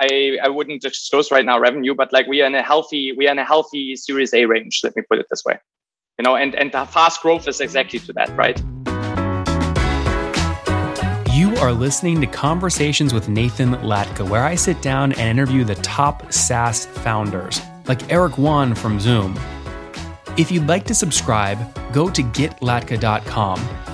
I, I wouldn't disclose right now revenue, but like we are in a healthy, we are in a healthy Series A range. Let me put it this way, you know, and and the fast growth is exactly to that, right? You are listening to Conversations with Nathan Latka, where I sit down and interview the top SaaS founders, like Eric Yuan from Zoom. If you'd like to subscribe, go to getlatka.com.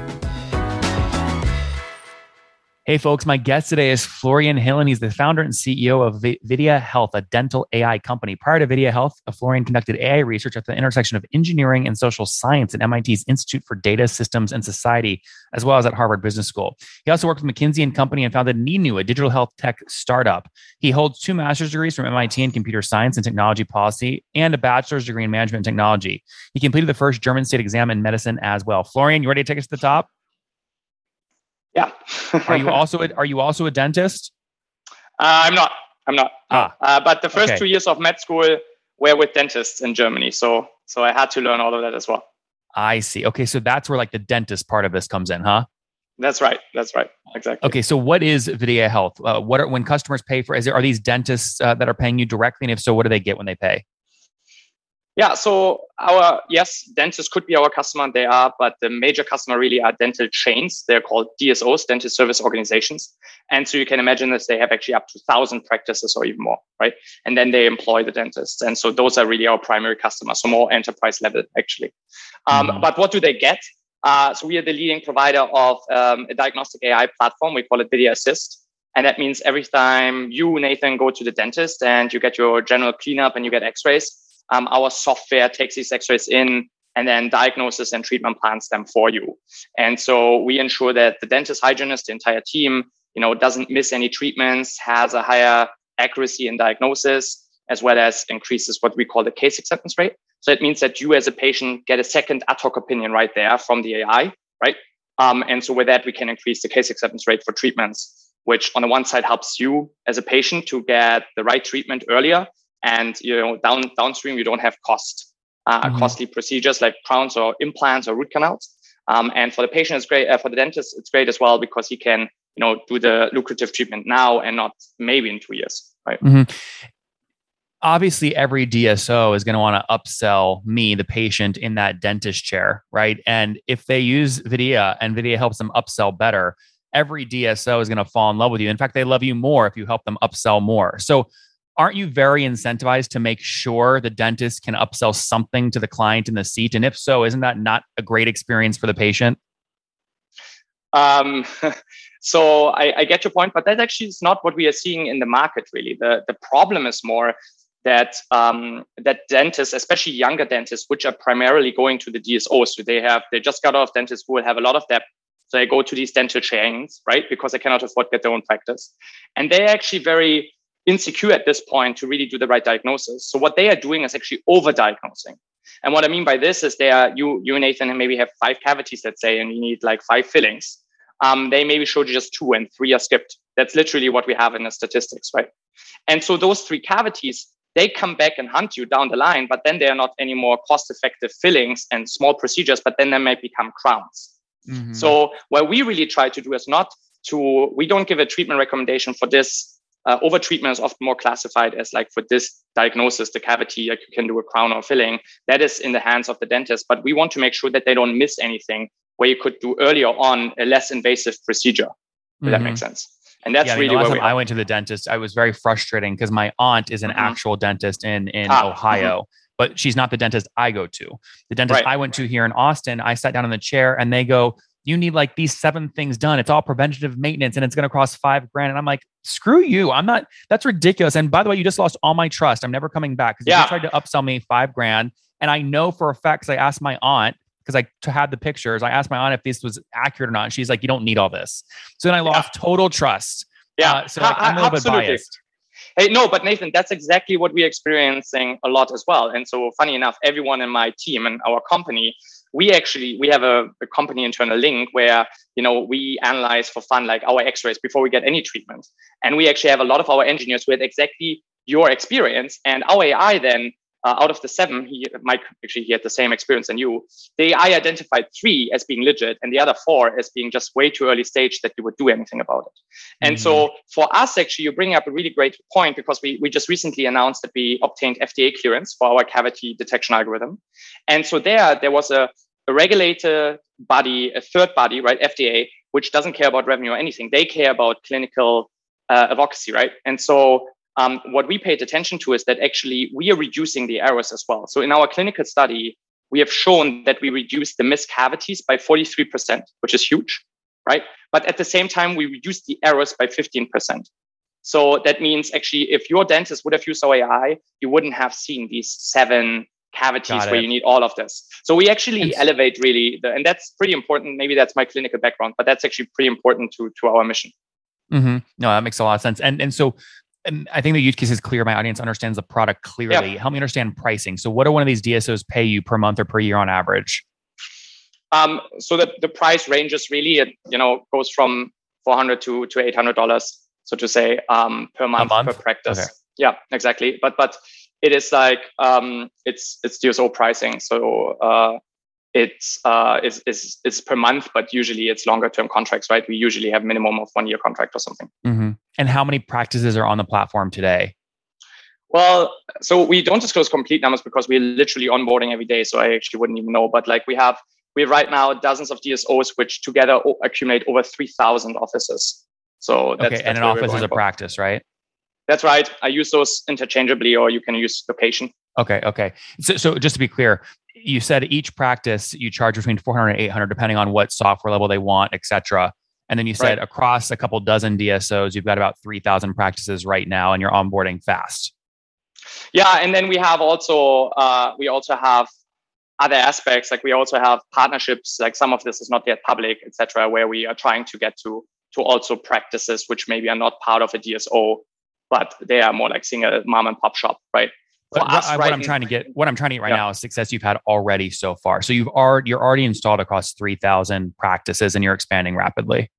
Hey, folks, my guest today is Florian Hillen. He's the founder and CEO of Videa Health, a dental AI company. Prior to Videa Health, Florian conducted AI research at the intersection of engineering and social science at MIT's Institute for Data Systems and Society, as well as at Harvard Business School. He also worked with McKinsey and Company and founded Neenu, a digital health tech startup. He holds two master's degrees from MIT in computer science and technology policy and a bachelor's degree in management and technology. He completed the first German state exam in medicine as well. Florian, you ready to take us to the top? Yeah. are you also a, are you also a dentist? Uh, I'm not. I'm not. Ah. Uh, but the first okay. two years of med school were with dentists in Germany, so so I had to learn all of that as well. I see. Okay, so that's where like the dentist part of this comes in, huh? That's right. That's right. Exactly. Okay, so what is Videa Health? Uh, what are when customers pay for? Is there are these dentists uh, that are paying you directly, and if so, what do they get when they pay? Yeah, so our yes, dentists could be our customer, they are, but the major customer really are dental chains. They're called DSOs, dentist service organizations. And so you can imagine that they have actually up to thousand practices or even more, right? And then they employ the dentists. And so those are really our primary customers, so more enterprise level actually. Um, mm-hmm. But what do they get? Uh, so we are the leading provider of um, a diagnostic AI platform. We call it Videa Assist. And that means every time you, Nathan, go to the dentist and you get your general cleanup and you get x-rays, um, our software takes these x-rays in and then diagnoses and treatment plans them for you. And so we ensure that the dentist hygienist, the entire team, you know, doesn't miss any treatments, has a higher accuracy in diagnosis, as well as increases what we call the case acceptance rate. So it means that you as a patient get a second ad hoc opinion right there from the AI, right? Um, and so with that, we can increase the case acceptance rate for treatments, which on the one side helps you as a patient to get the right treatment earlier and you know down downstream you don't have cost uh, mm-hmm. costly procedures like crowns or implants or root canals. Um, and for the patient it's great uh, for the dentist it's great as well because he can you know do the lucrative treatment now and not maybe in two years right? Mm-hmm. obviously every dso is going to want to upsell me the patient in that dentist chair right? And if they use videa and videa helps them upsell better every dso is going to fall in love with you. In fact they love you more if you help them upsell more. So aren't you very incentivized to make sure the dentist can upsell something to the client in the seat? And if so, isn't that not a great experience for the patient? Um, so I, I, get your point, but that actually is not what we are seeing in the market. Really, the the problem is more that um, that dentists, especially younger dentists, which are primarily going to the DSOs, so they have they just got off dentist school, have a lot of debt, so they go to these dental chains, right, because they cannot afford to get their own practice, and they're actually very insecure at this point to really do the right diagnosis. So what they are doing is actually over-diagnosing. And what I mean by this is they are you, you and Nathan maybe have five cavities, let's say, and you need like five fillings. Um, they maybe showed you just two and three are skipped. That's literally what we have in the statistics, right? And so those three cavities, they come back and hunt you down the line, but then they are not any more cost-effective fillings and small procedures, but then they might become crowns. Mm-hmm. So what we really try to do is not to, we don't give a treatment recommendation for this uh, overtreatment is often more classified as like for this diagnosis, the cavity, like you can do a crown or filling. That is in the hands of the dentist, but we want to make sure that they don't miss anything where you could do earlier on a less invasive procedure. If mm-hmm. that makes sense. And that's yeah, really I mean, where I went to the dentist. I was very frustrating because my aunt is an mm-hmm. actual dentist in in ah, Ohio. Mm-hmm. But she's not the dentist I go to. The dentist right. I went to here in Austin, I sat down in the chair and they go, you need like these seven things done. It's all preventative maintenance and it's going to cost five grand. And I'm like, screw you. I'm not, that's ridiculous. And by the way, you just lost all my trust. I'm never coming back because yeah. you tried to upsell me five grand. And I know for a fact, because I asked my aunt, because I had the pictures, I asked my aunt if this was accurate or not. And she's like, you don't need all this. So then I lost yeah. total trust. Yeah. Uh, so like, I'm a little Absolutely. bit biased. Hey, no, but Nathan, that's exactly what we're experiencing a lot as well. And so, funny enough, everyone in my team and our company we actually we have a, a, company internal link where you know we analyze for fun like our x-rays before we get any treatment. And we actually have a lot of our engineers with exactly your experience and our ai then uh, out of the seven, he Mike actually he had the same experience than you. The AI identified three as being legit, and the other four as being just way too early stage that you would do anything about it. And mm-hmm. so for us, actually, you bring up a really great point because we we just recently announced that we obtained FDA clearance for our cavity detection algorithm, and so there there was a, a regulator body, a third body, right, FDA, which doesn't care about revenue or anything. They care about clinical uh, advocacy, right? And so um, what we paid attention to is that actually we are reducing the errors as well. So in our clinical study, we have shown that we reduced the missed cavities by 43%, which is huge, right? But at the same time, we reduced the errors by 15%. So that means actually, if your dentist would have used our AI, you wouldn't have seen these seven cavities where you need all of this. So we actually and elevate really, the, and that's pretty important. Maybe that's my clinical background, but that's actually pretty important to to our mission. Mm-hmm. No, that makes a lot of sense. And and so I think the use case is clear. My audience understands the product clearly. Help me understand pricing. So, what do one of these DSOs pay you per month or per year on average? Um, so the, the price ranges really, it you know goes from four hundred to to eight hundred dollars. So to say um, per month, month, per practice. Okay. Yeah, exactly. But but it is like um, it's it's DSO pricing. So uh, it's uh, is, is is per month, but usually it's longer term contracts, right? We usually have minimum of one year contract or something. Mm-hmm. And how many practices are on the platform today? Well, so we don't disclose complete numbers because we're literally onboarding every day. So I actually wouldn't even know. But like we have, we have right now dozens of DSOs which together accumulate over three thousand offices. So that's, okay, that's and an office is a for. practice, right? That's right. I use those interchangeably, or you can use location. Okay. Okay. So, so just to be clear, you said each practice you charge between 400 and 800 depending on what software level they want et cetera and then you said right. across a couple dozen dsos you've got about 3000 practices right now and you're onboarding fast yeah and then we have also uh, we also have other aspects like we also have partnerships like some of this is not yet public etc where we are trying to get to to also practices which maybe are not part of a dso but they are more like single mom and pop shop right what, us, what I'm trying to get, what I'm trying to get right yeah. now is success you've had already so far. So you've already you're already installed across three thousand practices, and you're expanding rapidly.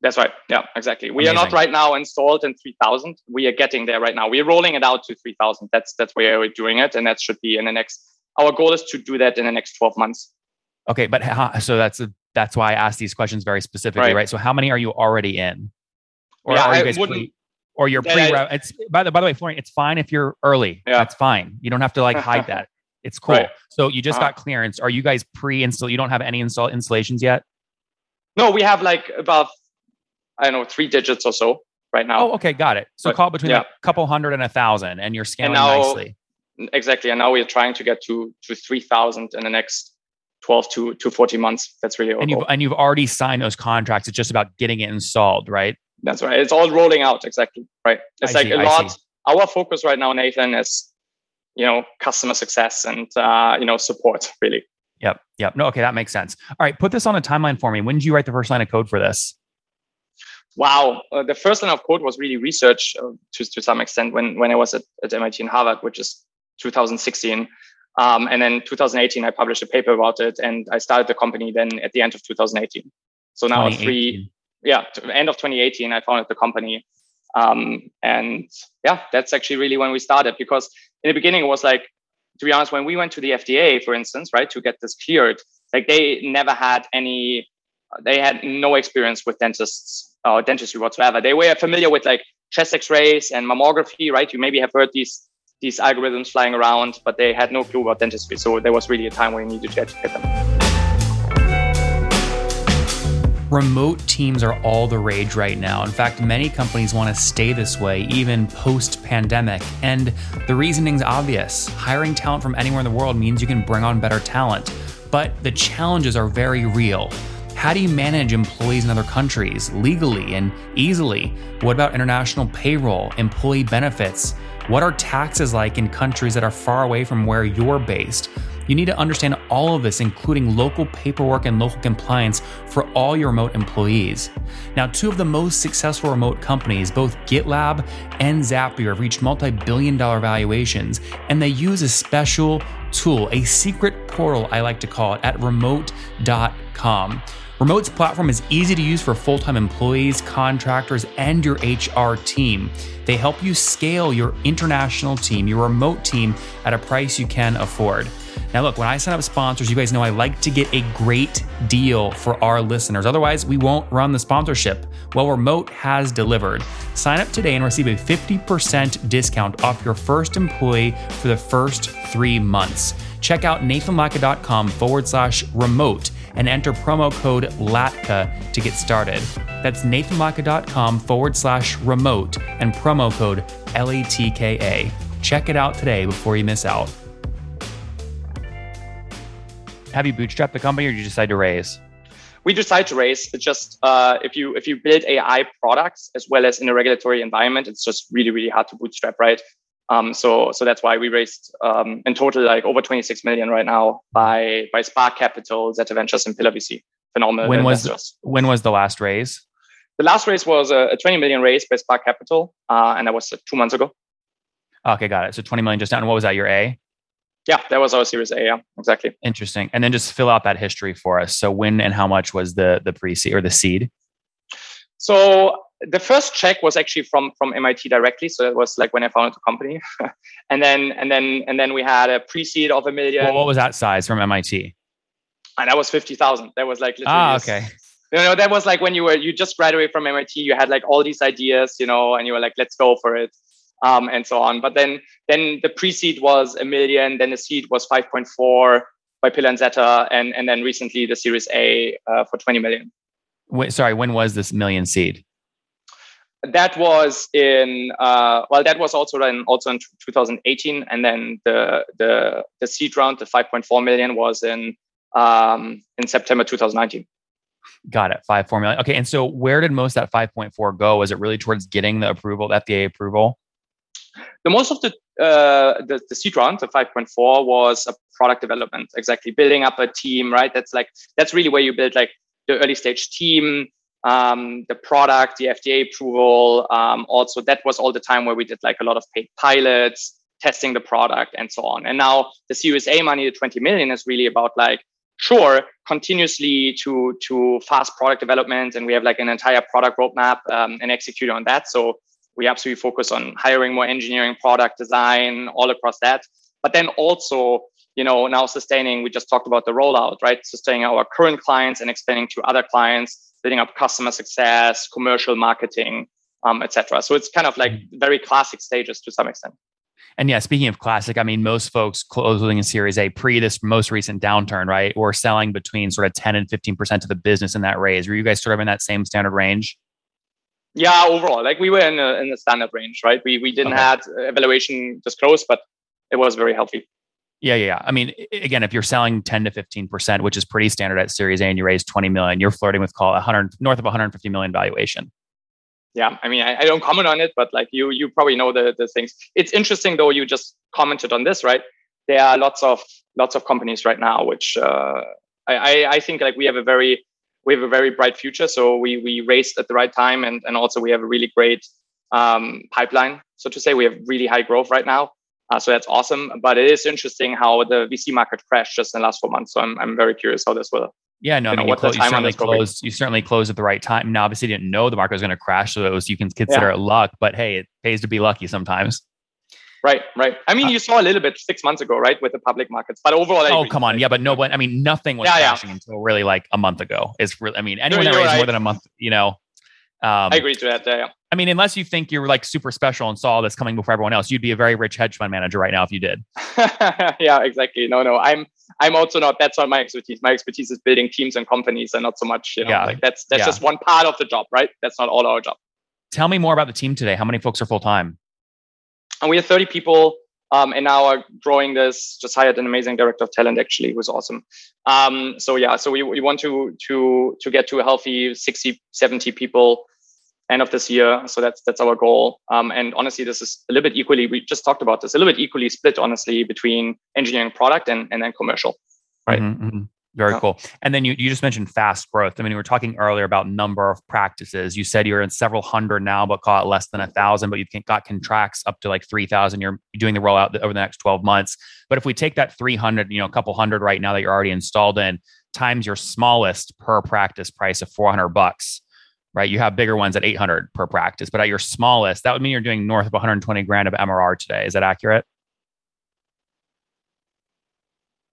That's right. Yeah, exactly. We Amazing. are not right now installed in 3000. We are getting there right now. We're rolling it out to 3000. That's that's where we're doing it, and that should be in the next. Our goal is to do that in the next 12 months. Okay, but how, so that's a, that's why I asked these questions very specifically, right? right? So how many are you already in? Or yeah, are you guys pre- or you're pre it's by the by the way Florian, it's fine if you're early yeah. that's fine you don't have to like hide that it's cool right. so you just uh-huh. got clearance are you guys pre-install you don't have any install installations yet no we have like about i don't know three digits or so right now oh okay got it so but, call between yeah. a couple hundred and a thousand and you're scaling and now, nicely exactly and now we're trying to get to to 3000 in the next 12 to, to 40 months that's really and you've, and you've already signed those contracts it's just about getting it installed right that's right. It's all rolling out exactly right. It's I like see, a lot. Our focus right now, Nathan, is you know customer success and uh, you know support really. Yep. Yep. No. Okay, that makes sense. All right, put this on a timeline for me. When did you write the first line of code for this? Wow, uh, the first line of code was really research uh, to to some extent when when I was at, at MIT and Harvard, which is 2016. Um, and then 2018, I published a paper about it, and I started the company then at the end of 2018. So now three yeah, end of 2018, I founded the company. Um, and yeah, that's actually really when we started because in the beginning it was like, to be honest, when we went to the FDA, for instance, right, to get this cleared, like they never had any, they had no experience with dentists or dentistry whatsoever. They were familiar with like chest X-rays and mammography, right? You maybe have heard these these algorithms flying around, but they had no clue about dentistry. So there was really a time where you needed to educate them. Remote teams are all the rage right now. In fact, many companies want to stay this way even post pandemic. And the reasoning's obvious hiring talent from anywhere in the world means you can bring on better talent. But the challenges are very real. How do you manage employees in other countries legally and easily? What about international payroll, employee benefits? What are taxes like in countries that are far away from where you're based? You need to understand all of this, including local paperwork and local compliance for all your remote employees. Now, two of the most successful remote companies, both GitLab and Zapier, have reached multi billion dollar valuations, and they use a special tool, a secret portal, I like to call it, at remote.com. Remote's platform is easy to use for full time employees, contractors, and your HR team. They help you scale your international team, your remote team, at a price you can afford. Now, look, when I sign up sponsors, you guys know I like to get a great deal for our listeners. Otherwise, we won't run the sponsorship. Well, Remote has delivered. Sign up today and receive a 50% discount off your first employee for the first three months. Check out nathanlatka.com forward slash remote and enter promo code LATKA to get started. That's nathanlatka.com forward slash remote and promo code L A T K A. Check it out today before you miss out. Have you bootstrapped the company or did you decide to raise? We decided to raise. It's just uh, if you if you build AI products as well as in a regulatory environment, it's just really really hard to bootstrap, right? Um, so so that's why we raised um, in total like over 26 million right now by by Spark Capital, Zeta Ventures, and Pillar VC. Phenomenal. When was the, when was the last raise? The last raise was a, a 20 million raise by Spark Capital, uh, and that was uh, two months ago. Okay, got it. So 20 million just down. What was that? Your A? Yeah, that was our Series A. Yeah, exactly. Interesting. And then just fill out that history for us. So when and how much was the the pre seed or the seed? So the first check was actually from from MIT directly. So it was like when I founded the company, and then and then and then we had a pre-seed of a million. Well, what was that size from MIT? And that was fifty thousand. That was like ah okay. You know, that was like when you were you just graduated from MIT. You had like all these ideas, you know, and you were like, let's go for it, um, and so on. But then then the pre-seed was a million. Then the seed was five point four by Pillar and Zeta, and and then recently the Series A uh, for twenty million. Wait, sorry, when was this million seed? That was in uh, well that was also in also in 2018 and then the the the seed round the 5.4 million was in um, in september 2019 got it. 5.4 million. Okay and so where did most that 5.4 go? Was it really towards getting the approval the fda approval? The most of the uh, the, the seed round the 5.4 was a product development exactly building up a team right? That's like that's really where you build like the early stage team um, the product, the FDA approval. Um, also, that was all the time where we did like a lot of paid pilots, testing the product, and so on. And now the Series A money, the 20 million, is really about like sure continuously to to fast product development, and we have like an entire product roadmap um, and execute on that. So we absolutely focus on hiring more engineering, product design, all across that. But then also you know now sustaining we just talked about the rollout right sustaining our current clients and expanding to other clients building up customer success, commercial marketing, um, etc. So it's kind of like mm-hmm. very classic stages to some extent. And yeah, speaking of classic, I mean, most folks closing in Series A pre this most recent downturn, right, were selling between sort of 10 and 15% of the business in that raise. Were you guys sort of in that same standard range? Yeah, overall, like we were in a, in the standard range, right? We, we didn't okay. have evaluation disclosed, but it was very healthy. Yeah, yeah. I mean, again, if you're selling 10 to 15%, which is pretty standard at Series A and you raise 20 million, you're flirting with call 100 north of 150 million valuation. Yeah, I mean, I, I, don't comment on it, but like you, you probably know the, the things. It's interesting though. You just commented on this, right? There are lots of lots of companies right now, which uh, I, I think like we have a very we have a very bright future. So we we raised at the right time, and and also we have a really great um, pipeline. So to say, we have really high growth right now. Uh, so that's awesome. But it is interesting how the VC market crashed just in the last four months. So I'm, I'm very curious how this will. Yeah, no, I mean, you, clo- you certainly closed. You certainly closed at the right time. Now, obviously, didn't know the market was going to crash, so it was you can consider yeah. it luck. But hey, it pays to be lucky sometimes. Right, right. I mean, uh, you saw a little bit six months ago, right, with the public markets. But overall, I oh come on, yeah, but no, but I mean, nothing was yeah, crashing yeah. until really like a month ago. It's really, I mean, anyone no, that raised right. more than a month, you know, um, I agree to that. Yeah. I mean, unless you think you're like super special and saw all this coming before everyone else, you'd be a very rich hedge fund manager right now if you did. yeah, exactly. No, no, I'm I'm also not. That's not my expertise. My expertise is building teams and companies, and not so much. You know, yeah. like that's that's yeah. just one part of the job, right? That's not all our job. Tell me more about the team today. How many folks are full time? And we have 30 people. Um, and now are growing this. Just hired an amazing director of talent, actually, who's awesome. Um, so yeah, so we, we want to to to get to a healthy 60, 70 people end of this year. So that's that's our goal. Um, and honestly, this is a little bit equally. We just talked about this a little bit equally split, honestly, between engineering, product, and and then commercial. Right. Mm-hmm, mm-hmm. Very yeah. cool. And then you, you just mentioned fast growth. I mean, we were talking earlier about number of practices. You said you're in several hundred now, but call it less than a thousand, but you've got contracts up to like 3,000. You're doing the rollout over the next 12 months. But if we take that 300, you know, a couple hundred right now that you're already installed in, times your smallest per practice price of 400 bucks, right? You have bigger ones at 800 per practice, but at your smallest, that would mean you're doing north of 120 grand of MRR today. Is that accurate?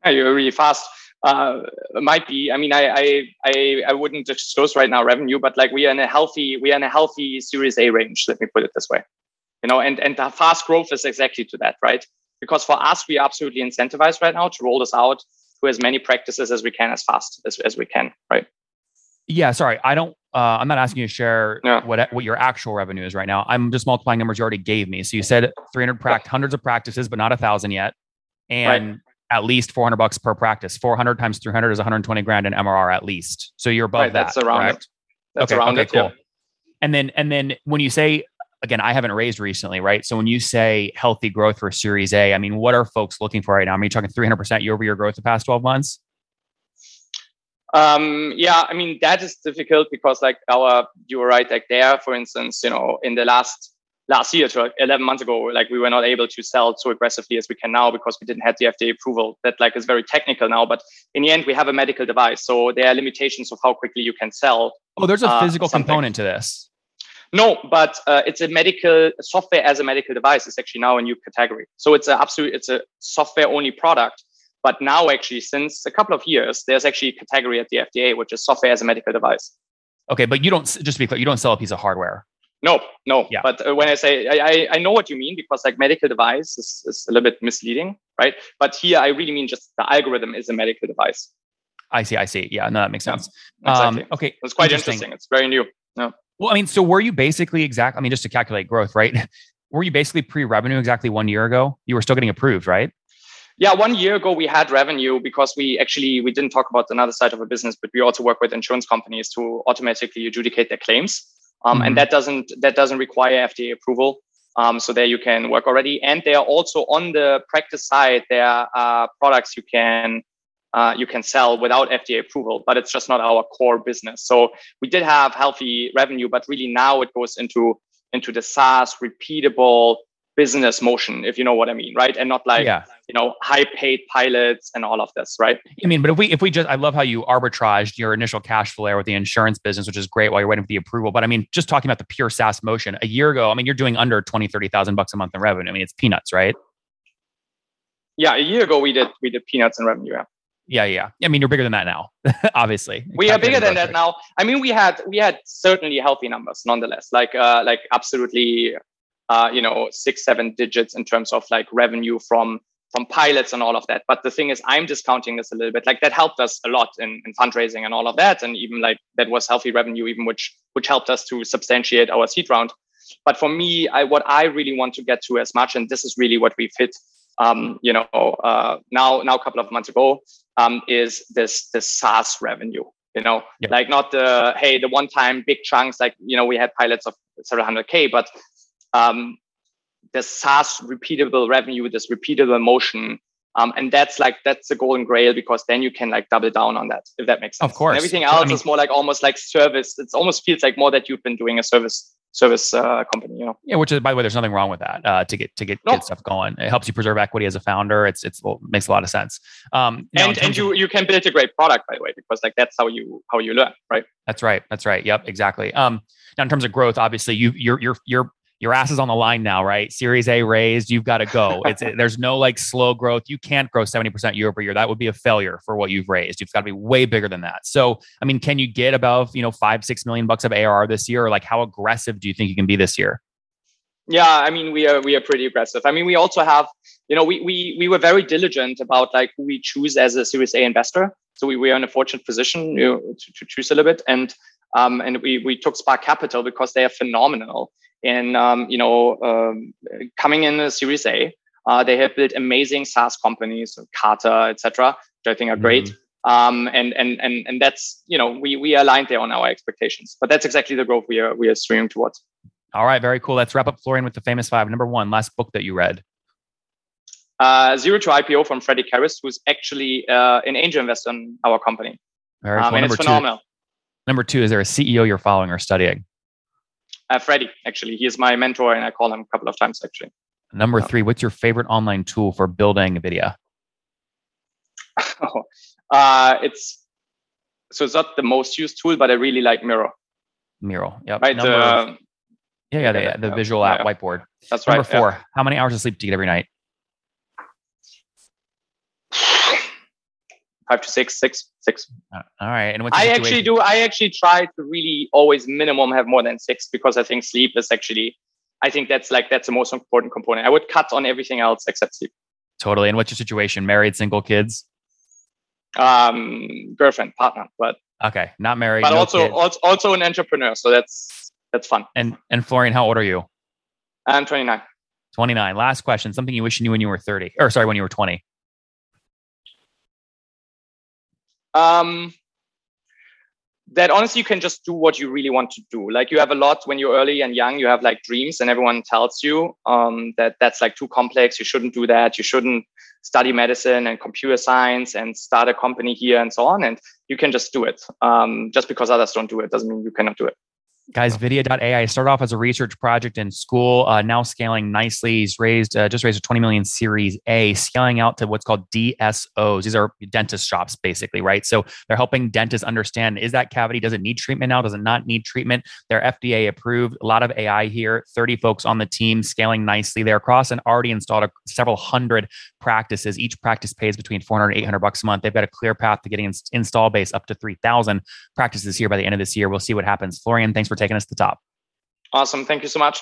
Yeah, you're really fast uh, might be. I mean, I, I I I wouldn't disclose right now revenue, but like we are in a healthy we are in a healthy Series A range. Let me put it this way. You know, and and the fast growth is exactly to that, right? Because for us, we are absolutely incentivized right now to roll this out to as many practices as we can, as fast as, as we can, right? Yeah, sorry, I don't. Uh, I'm not asking you to share what what your actual revenue is right now. I'm just multiplying numbers you already gave me. So you said 300 pract, hundreds of practices, but not a thousand yet, and right at least 400 bucks per practice. 400 times 300 is 120 grand in MRR at least. So you're above right, that. That's around correct? it. That's okay, around okay, it. Cool. Yeah. And then and then when you say again, I haven't raised recently, right? So when you say healthy growth for Series A, I mean, what are folks looking for right now? I mean, you talking 300% year over year growth the past 12 months? Um, yeah, I mean, that is difficult because like our, you were right, like there, for instance, you know, in the last last year to 11 months ago like we were not able to sell so aggressively as we can now because we didn't have the fda approval. That like is very technical now but in the end we have a medical device so there are limitations of how quickly you can sell oh there's a uh, physical uh, component to this. No but uh, it's a medical software as a medical device is actually now a new category. So it's a absolute it's a software only product but now actually since a couple of years there's actually a category at the fda which is software as a medical device okay but you don't just to be clear you don't sell a piece of hardware no, no. Yeah. But uh, when I say I, I know what you mean because like medical device is, is a little bit misleading, right? But here I really mean just the algorithm is a medical device. I see. I see. Yeah, no, that makes sense. Yeah, exactly. Um, okay, it's quite interesting. interesting. It's very new. Yeah. Well, I mean, so were you basically exact? I mean, just to calculate growth, right? were you basically pre-revenue exactly one year ago? You were still getting approved, right? Yeah, one year ago we had revenue because we actually we didn't talk about another side of a business, but we also work with insurance companies to automatically adjudicate their claims um, mm-hmm. and that doesn't that doesn't require FDA approval. Um, so there you can work already, and they are also on the practice side. There are products you can uh, you can sell without FDA approval, but it's just not our core business. So we did have healthy revenue, but really now it goes into into the SaaS repeatable business motion, if you know what I mean, right? And not like yeah. you know high paid pilots and all of this, right? I mean, but if we if we just I love how you arbitraged your initial cash flow with the insurance business, which is great while you're waiting for the approval. But I mean, just talking about the pure SaaS motion, a year ago, I mean, you're doing under 20, 30,000 bucks a month in revenue. I mean, it's peanuts, right? Yeah, a year ago we did we did peanuts in revenue. Yeah. Yeah, yeah. I mean, you're bigger than that now, obviously. We are bigger than that now. I mean, we had we had certainly healthy numbers, nonetheless. Like, uh, like absolutely uh, you know, six, seven digits in terms of like revenue from from pilots and all of that. But the thing is, I'm discounting this a little bit. Like that helped us a lot in, in fundraising and all of that, and even like that was healthy revenue, even which which helped us to substantiate our seed round. But for me, I, what I really want to get to as much, and this is really what we've hit, um, you know, uh, now now a couple of months ago, um, is this this SaaS revenue. You know, yep. like not the hey the one time big chunks like you know we had pilots of several hundred k, but um, the SaaS repeatable revenue, this repeatable motion. Um, and that's like that's the golden grail because then you can like double down on that if that makes sense. Of course, and everything else I mean, is more like almost like service. It almost feels like more that you've been doing a service service uh, company. You know. Yeah, which is by the way, there's nothing wrong with that uh, to get to get, no. get stuff going. It helps you preserve equity as a founder. It's it's well, makes a lot of sense. Um, and and you of, you can build a great product by the way because like that's how you how you learn, right? That's right. That's right. Yep, exactly. Um, now in terms of growth, obviously you you're you're you're your ass is on the line now, right? Series A raised, you've got to go. It's there's no like slow growth. You can't grow 70% year over year. That would be a failure for what you've raised. You've got to be way bigger than that. So, I mean, can you get above, you know, five, six million bucks of ARR this year? Or like how aggressive do you think you can be this year? Yeah, I mean, we are we are pretty aggressive. I mean, we also have, you know, we we we were very diligent about like who we choose as a Series A investor. So we were in a fortunate position you know, to, to choose a little bit. And um, and we we took Spark Capital because they are phenomenal in um, you know um, coming in a Series A. Uh, they have built amazing SaaS companies, Carta, etc., which I think are great. Mm-hmm. Um, and and and and that's you know we we aligned there on our expectations, but that's exactly the growth we are we are streaming towards. All right, very cool. Let's wrap up Florian with the famous five. Number one, last book that you read. Uh, Zero to IPO from Freddie Kerrest, who's actually uh, an angel investor in our company. Very cool. Um, and number it's phenomenal. Two, number two, is there a CEO you're following or studying? Uh, Freddie, actually, he is my mentor, and I call him a couple of times actually. Number three, what's your favorite online tool for building Videa? uh, it's so it's not the most used tool, but I really like Miro. Miro, yep. Right. Number, uh, yeah, yeah, the, the visual app yeah. whiteboard. That's right. Number four, yeah. how many hours of sleep do you get every night? Five to six, six, six. Uh, All right. And what's I actually do. I actually try to really always minimum have more than six because I think sleep is actually. I think that's like that's the most important component. I would cut on everything else except sleep. Totally. And what's your situation? Married, single, kids? Um, girlfriend, partner, but Okay, not married. but no also, also also an entrepreneur. So that's that's fun. And and Florian, how old are you? I'm 29. 29. Last question. Something you wish you knew when you were 30. Or sorry, when you were 20. Um, that honestly, you can just do what you really want to do. Like you have a lot when you're early and young, you have like dreams, and everyone tells you um, that that's like too complex. You shouldn't do that. You shouldn't study medicine and computer science and start a company here and so on. And you can just do it. Um, just because others don't do it doesn't mean you cannot do it. Guys, Videa.ai started off as a research project in school, uh, now scaling nicely. He's raised uh, just raised a 20 million Series A, scaling out to what's called DSOs. These are dentist shops, basically, right? So they're helping dentists understand is that cavity, does it need treatment now? Does it not need treatment? They're FDA approved. A lot of AI here, 30 folks on the team, scaling nicely. They're across and already installed a, several hundred practices. Each practice pays between 400 and 800 bucks a month. They've got a clear path to getting ins- install base up to 3,000 practices here by the end of this year. We'll see what happens. Florian, thanks for taking us to the top. Awesome. Thank you so much.